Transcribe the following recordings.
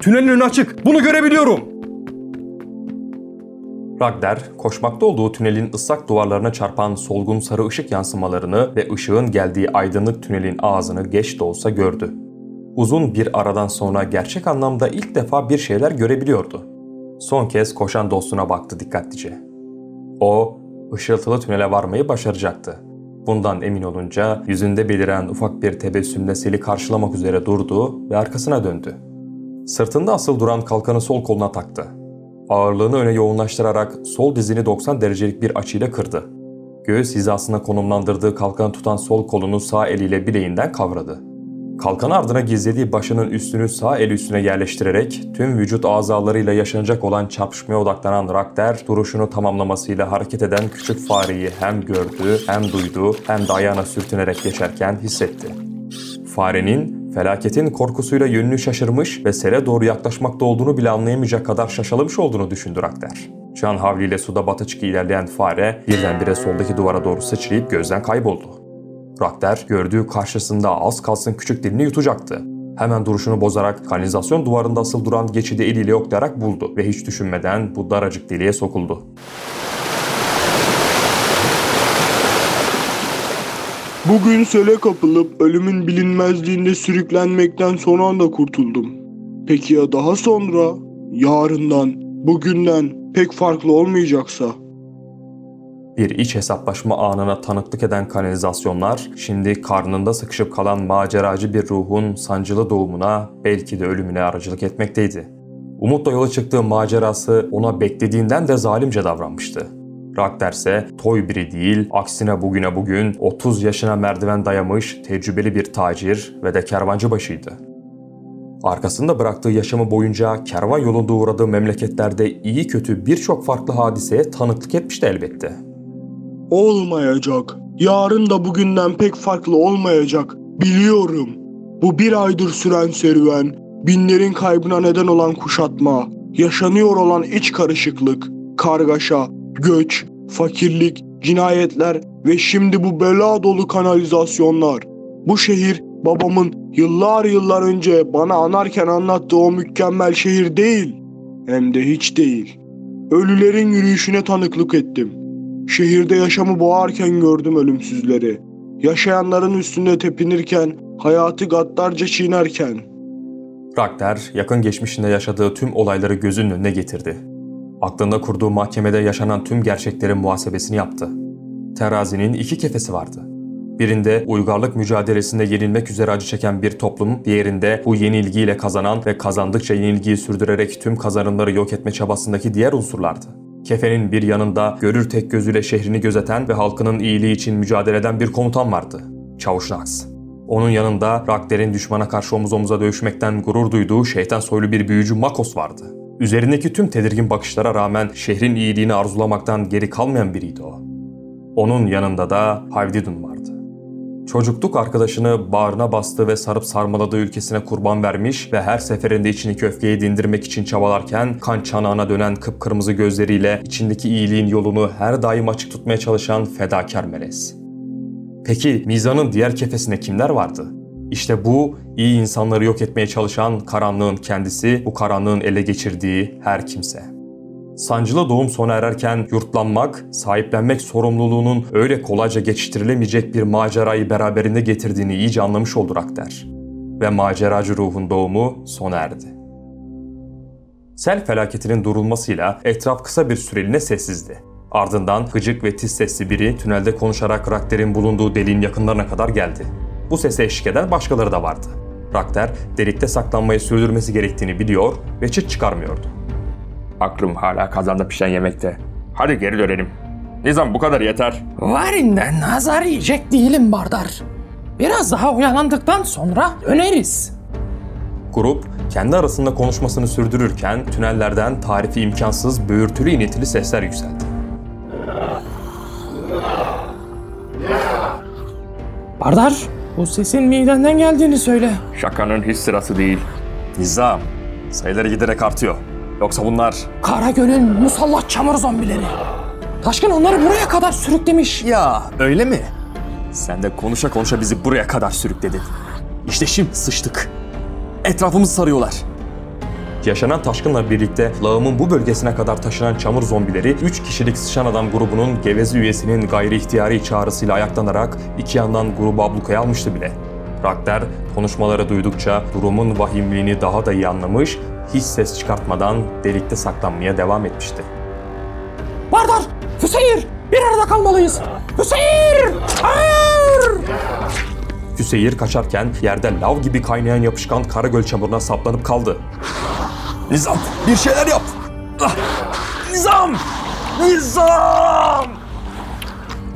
Tünelin önü açık. Bunu görebiliyorum. Ragder, koşmakta olduğu tünelin ıslak duvarlarına çarpan solgun sarı ışık yansımalarını ve ışığın geldiği aydınlık tünelin ağzını geç de olsa gördü. Uzun bir aradan sonra gerçek anlamda ilk defa bir şeyler görebiliyordu. Son kez koşan dostuna baktı dikkatlice. O, ışıltılı tünele varmayı başaracaktı. Bundan emin olunca yüzünde beliren ufak bir tebessümle Sel'i karşılamak üzere durdu ve arkasına döndü. Sırtında asıl duran kalkanı sol koluna taktı. Ağırlığını öne yoğunlaştırarak sol dizini 90 derecelik bir açıyla kırdı. Göğüs hizasına konumlandırdığı kalkanı tutan sol kolunu sağ eliyle bileğinden kavradı. Kalkan ardına gizlediği başının üstünü sağ el üstüne yerleştirerek tüm vücut azalarıyla yaşanacak olan çarpışmaya odaklanan Rakder duruşunu tamamlamasıyla hareket eden küçük fareyi hem gördü, hem duydu, hem de ayağına sürtünerek geçerken hissetti. Farenin felaketin korkusuyla yönünü şaşırmış ve sele doğru yaklaşmakta olduğunu bile anlayamayacak kadar şaşalamış olduğunu düşündü Rakder. Can havliyle suda batıçık ilerleyen fare birdenbire soldaki duvara doğru sıçrayıp gözden kayboldu. Rakder gördüğü karşısında az kalsın küçük dilini yutacaktı. Hemen duruşunu bozarak kanalizasyon duvarında asıl duran geçidi eliyle yoklayarak buldu ve hiç düşünmeden bu daracık deliğe sokuldu. Bugün sele kapılıp ölümün bilinmezliğinde sürüklenmekten son anda kurtuldum. Peki ya daha sonra? Yarından, bugünden pek farklı olmayacaksa? Bir iç hesaplaşma anına tanıklık eden kanalizasyonlar, şimdi karnında sıkışıp kalan maceracı bir ruhun sancılı doğumuna, belki de ölümüne aracılık etmekteydi. Umutla yola çıktığı macerası ona beklediğinden de zalimce davranmıştı. Rakder ise toy biri değil, aksine bugüne bugün 30 yaşına merdiven dayamış tecrübeli bir tacir ve de kervancı başıydı. Arkasında bıraktığı yaşamı boyunca kervan yolunda uğradığı memleketlerde iyi kötü birçok farklı hadiseye tanıklık etmişti elbette. Olmayacak. Yarın da bugünden pek farklı olmayacak. Biliyorum. Bu bir aydır süren serüven, binlerin kaybına neden olan kuşatma, yaşanıyor olan iç karışıklık, kargaşa, göç, fakirlik, cinayetler ve şimdi bu bela dolu kanalizasyonlar. Bu şehir babamın yıllar yıllar önce bana anarken anlattığı o mükemmel şehir değil. Hem de hiç değil. Ölülerin yürüyüşüne tanıklık ettim. Şehirde yaşamı boğarken gördüm ölümsüzleri. Yaşayanların üstünde tepinirken, hayatı gaddarca çiğnerken. Rakder yakın geçmişinde yaşadığı tüm olayları gözünün önüne getirdi. Aklında kurduğu mahkemede yaşanan tüm gerçeklerin muhasebesini yaptı. Terazinin iki kefesi vardı. Birinde uygarlık mücadelesinde yenilmek üzere acı çeken bir toplum, diğerinde bu yenilgiyle kazanan ve kazandıkça yenilgiyi sürdürerek tüm kazanımları yok etme çabasındaki diğer unsurlardı. Kefenin bir yanında görür tek gözüyle şehrini gözeten ve halkının iyiliği için mücadele eden bir komutan vardı. Çavuş Nax. Onun yanında Rakder'in düşmana karşı omuz omuza dövüşmekten gurur duyduğu şeytan soylu bir büyücü Makos vardı. Üzerindeki tüm tedirgin bakışlara rağmen şehrin iyiliğini arzulamaktan geri kalmayan biriydi o. Onun yanında da Havdidun vardı. Çocukluk arkadaşını bağrına bastı ve sarıp sarmaladığı ülkesine kurban vermiş ve her seferinde içindeki öfkeyi dindirmek için çabalarken kan çanağına dönen kıpkırmızı gözleriyle içindeki iyiliğin yolunu her daim açık tutmaya çalışan fedakar melez. Peki Mizan'ın diğer kefesinde kimler vardı? İşte bu iyi insanları yok etmeye çalışan karanlığın kendisi, bu karanlığın ele geçirdiği her kimse. Sancılı doğum sona ererken yurtlanmak, sahiplenmek sorumluluğunun öyle kolayca geçiştirilemeyecek bir macerayı beraberinde getirdiğini iyice anlamış oldu Rakder. Ve maceracı ruhun doğumu sona erdi. Sel felaketinin durulmasıyla etraf kısa bir süreliğine sessizdi. Ardından gıcık ve tiz sesli biri tünelde konuşarak Rakder'in bulunduğu deliğin yakınlarına kadar geldi. Bu sese eşlik eden başkaları da vardı. Rakder delikte saklanmayı sürdürmesi gerektiğini biliyor ve çıt çıkarmıyordu. Aklım hala kazanda pişen yemekte. Hadi geri dönelim. Nizam bu kadar yeter. Varinden nazar yiyecek değilim Bardar. Biraz daha uyanandıktan sonra döneriz. Grup kendi arasında konuşmasını sürdürürken tünellerden tarifi imkansız böğürtülü iniltili sesler yükseldi. Bardar, bu sesin midenden geldiğini söyle. Şakanın hiç sırası değil. Nizam, sayıları giderek artıyor. Yoksa bunlar... Karagöl'ün musallat çamur zombileri. Taşkın onları buraya kadar sürüklemiş. Ya öyle mi? Sen de konuşa konuşa bizi buraya kadar sürükledin. İşte şimdi sıçtık. Etrafımızı sarıyorlar. Yaşanan taşkınla birlikte lağımın bu bölgesine kadar taşınan çamur zombileri 3 kişilik sıçan adam grubunun gevezi üyesinin gayri ihtiyari çağrısıyla ayaklanarak iki yandan grubu ablukaya almıştı bile. Rakter konuşmaları duydukça durumun vahimliğini daha da iyi anlamış, hiç ses çıkartmadan delikte saklanmaya devam etmişti. Bardar! Füseyir! Bir arada kalmalıyız! Füseyir! Hayır! Hüseyir kaçarken yerde lav gibi kaynayan yapışkan Karagöl çamuruna saplanıp kaldı. Nizam bir şeyler yap! Ah! Nizam! Nizam!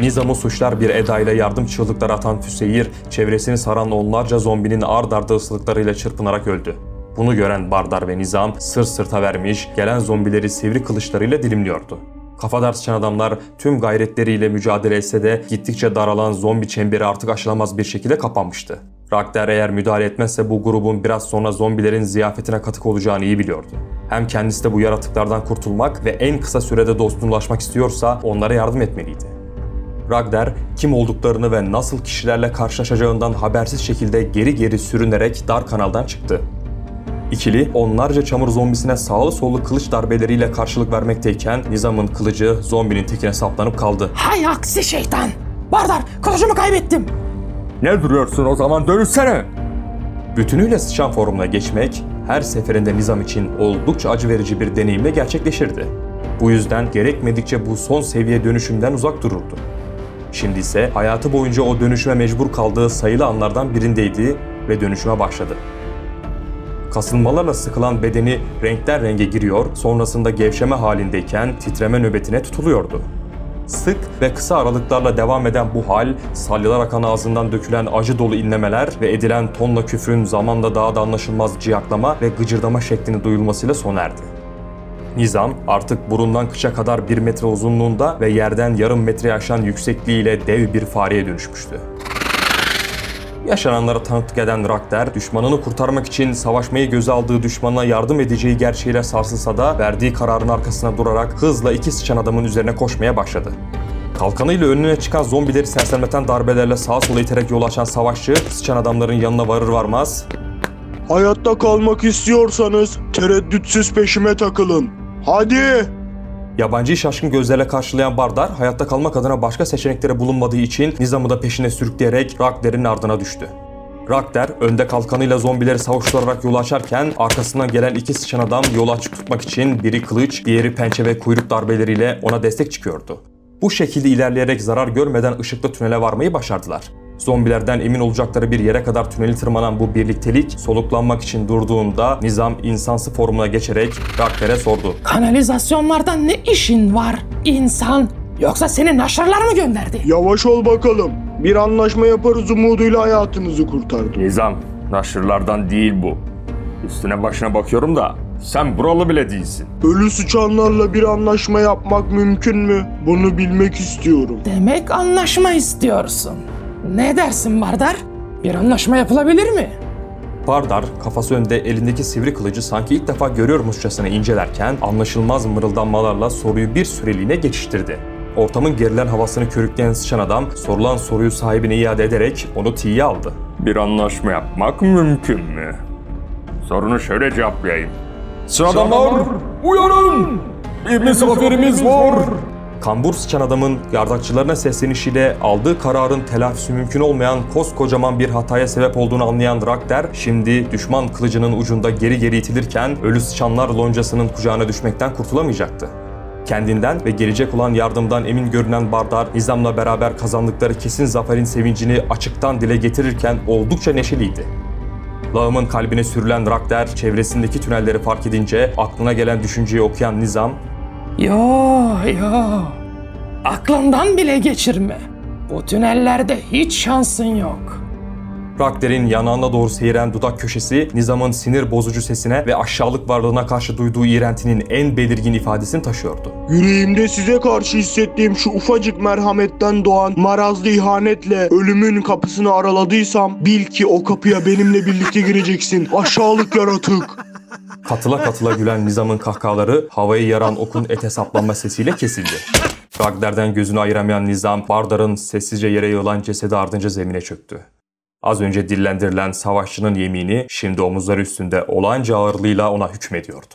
Nizam'ı suçlar bir edayla yardım çığlıkları atan Füseyir, çevresini saran onlarca zombinin ard arda ıslıklarıyla çırpınarak öldü. Bunu gören Bardar ve Nizam sırt sırta vermiş, gelen zombileri sivri kılıçlarıyla dilimliyordu. Kafadar sıçan adamlar tüm gayretleriyle mücadele etse de gittikçe daralan zombi çemberi artık aşılamaz bir şekilde kapanmıştı. Ragnar eğer müdahale etmezse bu grubun biraz sonra zombilerin ziyafetine katık olacağını iyi biliyordu. Hem kendisi de bu yaratıklardan kurtulmak ve en kısa sürede dostluğunlaşmak istiyorsa onlara yardım etmeliydi. Ragnar kim olduklarını ve nasıl kişilerle karşılaşacağından habersiz şekilde geri geri sürünerek dar kanaldan çıktı. İkili onlarca çamur zombisine sağlı sollu kılıç darbeleriyle karşılık vermekteyken Nizam'ın kılıcı zombinin tekine saplanıp kaldı. Hay aksi şeytan! Bardar kılıcımı kaybettim! Ne duruyorsun o zaman dönüşsene. Bütünüyle sıçan formuna geçmek her seferinde Nizam için oldukça acı verici bir deneyimle gerçekleşirdi. Bu yüzden gerekmedikçe bu son seviye dönüşümden uzak dururdu. Şimdi ise hayatı boyunca o dönüşüme mecbur kaldığı sayılı anlardan birindeydi ve dönüşüme başladı. Kasılmalarla sıkılan bedeni renkten renge giriyor, sonrasında gevşeme halindeyken titreme nöbetine tutuluyordu. Sık ve kısa aralıklarla devam eden bu hal, salyalar akan ağzından dökülen acı dolu inlemeler ve edilen tonla küfrün zamanla daha da anlaşılmaz ciyaklama ve gıcırdama şeklinde duyulmasıyla sona erdi. Nizam artık burundan kıça kadar bir metre uzunluğunda ve yerden yarım metre aşan yüksekliğiyle dev bir fareye dönüşmüştü. Yaşananlara tanıklık eden Rakter, düşmanını kurtarmak için savaşmayı göze aldığı düşmanına yardım edeceği gerçeğiyle sarsılsa da verdiği kararın arkasına durarak hızla iki sıçan adamın üzerine koşmaya başladı. Kalkanıyla önüne çıkan zombileri sersemleten darbelerle sağa sola iterek yol açan savaşçı, sıçan adamların yanına varır varmaz Hayatta kalmak istiyorsanız tereddütsüz peşime takılın. Hadi! Yabancıyı şaşkın gözlerle karşılayan Bardar, hayatta kalmak adına başka seçenekleri bulunmadığı için Nizam'ı da peşine sürükleyerek Ragder'in ardına düştü. Ragder, önde kalkanıyla zombileri savuşturarak yol açarken arkasından gelen iki sıçan adam yolu açık tutmak için biri kılıç, diğeri pençe ve kuyruk darbeleriyle ona destek çıkıyordu. Bu şekilde ilerleyerek zarar görmeden ışıklı tünele varmayı başardılar. Zombilerden emin olacakları bir yere kadar tüneli tırmanan bu birliktelik soluklanmak için durduğunda Nizam insansı formuna geçerek Ragder'e sordu. Kanalizasyonlardan ne işin var insan? Yoksa seni naşırlar mı gönderdi? Yavaş ol bakalım. Bir anlaşma yaparız umuduyla hayatınızı kurtardım. Nizam, naşırlardan değil bu. Üstüne başına bakıyorum da sen buralı bile değilsin. Ölü sıçanlarla bir anlaşma yapmak mümkün mü? Bunu bilmek istiyorum. Demek anlaşma istiyorsun. Ne dersin Bardar? Bir anlaşma yapılabilir mi? Bardar kafası önde elindeki sivri kılıcı sanki ilk defa görüyormuşçasına incelerken anlaşılmaz mırıldanmalarla soruyu bir süreliğine geçiştirdi. Ortamın gerilen havasını körükleyen sıçan adam sorulan soruyu sahibine iade ederek onu tiye aldı. Bir anlaşma yapmak mümkün mü? Sorunu şöyle cevaplayayım. Sıradamlar, uyanın! Bir misafirimiz var. Kambur sıçan adamın yardakçılarına seslenişiyle aldığı kararın telafisi mümkün olmayan koskocaman bir hataya sebep olduğunu anlayan Rakter, şimdi düşman kılıcının ucunda geri geri itilirken ölü sıçanlar loncasının kucağına düşmekten kurtulamayacaktı. Kendinden ve gelecek olan yardımdan emin görünen Bardar, Nizam'la beraber kazandıkları kesin zaferin sevincini açıktan dile getirirken oldukça neşeliydi. Lağımın kalbine sürülen Rakder, çevresindeki tünelleri fark edince aklına gelen düşünceyi okuyan Nizam, Yo yo. Aklından bile geçirme. Bu tünellerde hiç şansın yok. Rakder'in yanağına doğru seyren dudak köşesi Nizam'ın sinir bozucu sesine ve aşağılık varlığına karşı duyduğu iğrentinin en belirgin ifadesini taşıyordu. Yüreğimde size karşı hissettiğim şu ufacık merhametten doğan marazlı ihanetle ölümün kapısını araladıysam bil ki o kapıya benimle birlikte gireceksin aşağılık yaratık. Katıla katıla gülen Nizam'ın kahkahaları havayı yaran okun ete saplanma sesiyle kesildi. Ragder'den gözünü ayıramayan Nizam, Bardar'ın sessizce yere yığılan cesedi ardınca zemine çöktü. Az önce dillendirilen savaşçının yemini şimdi omuzları üstünde olağanca ağırlığıyla ona hükmediyordu.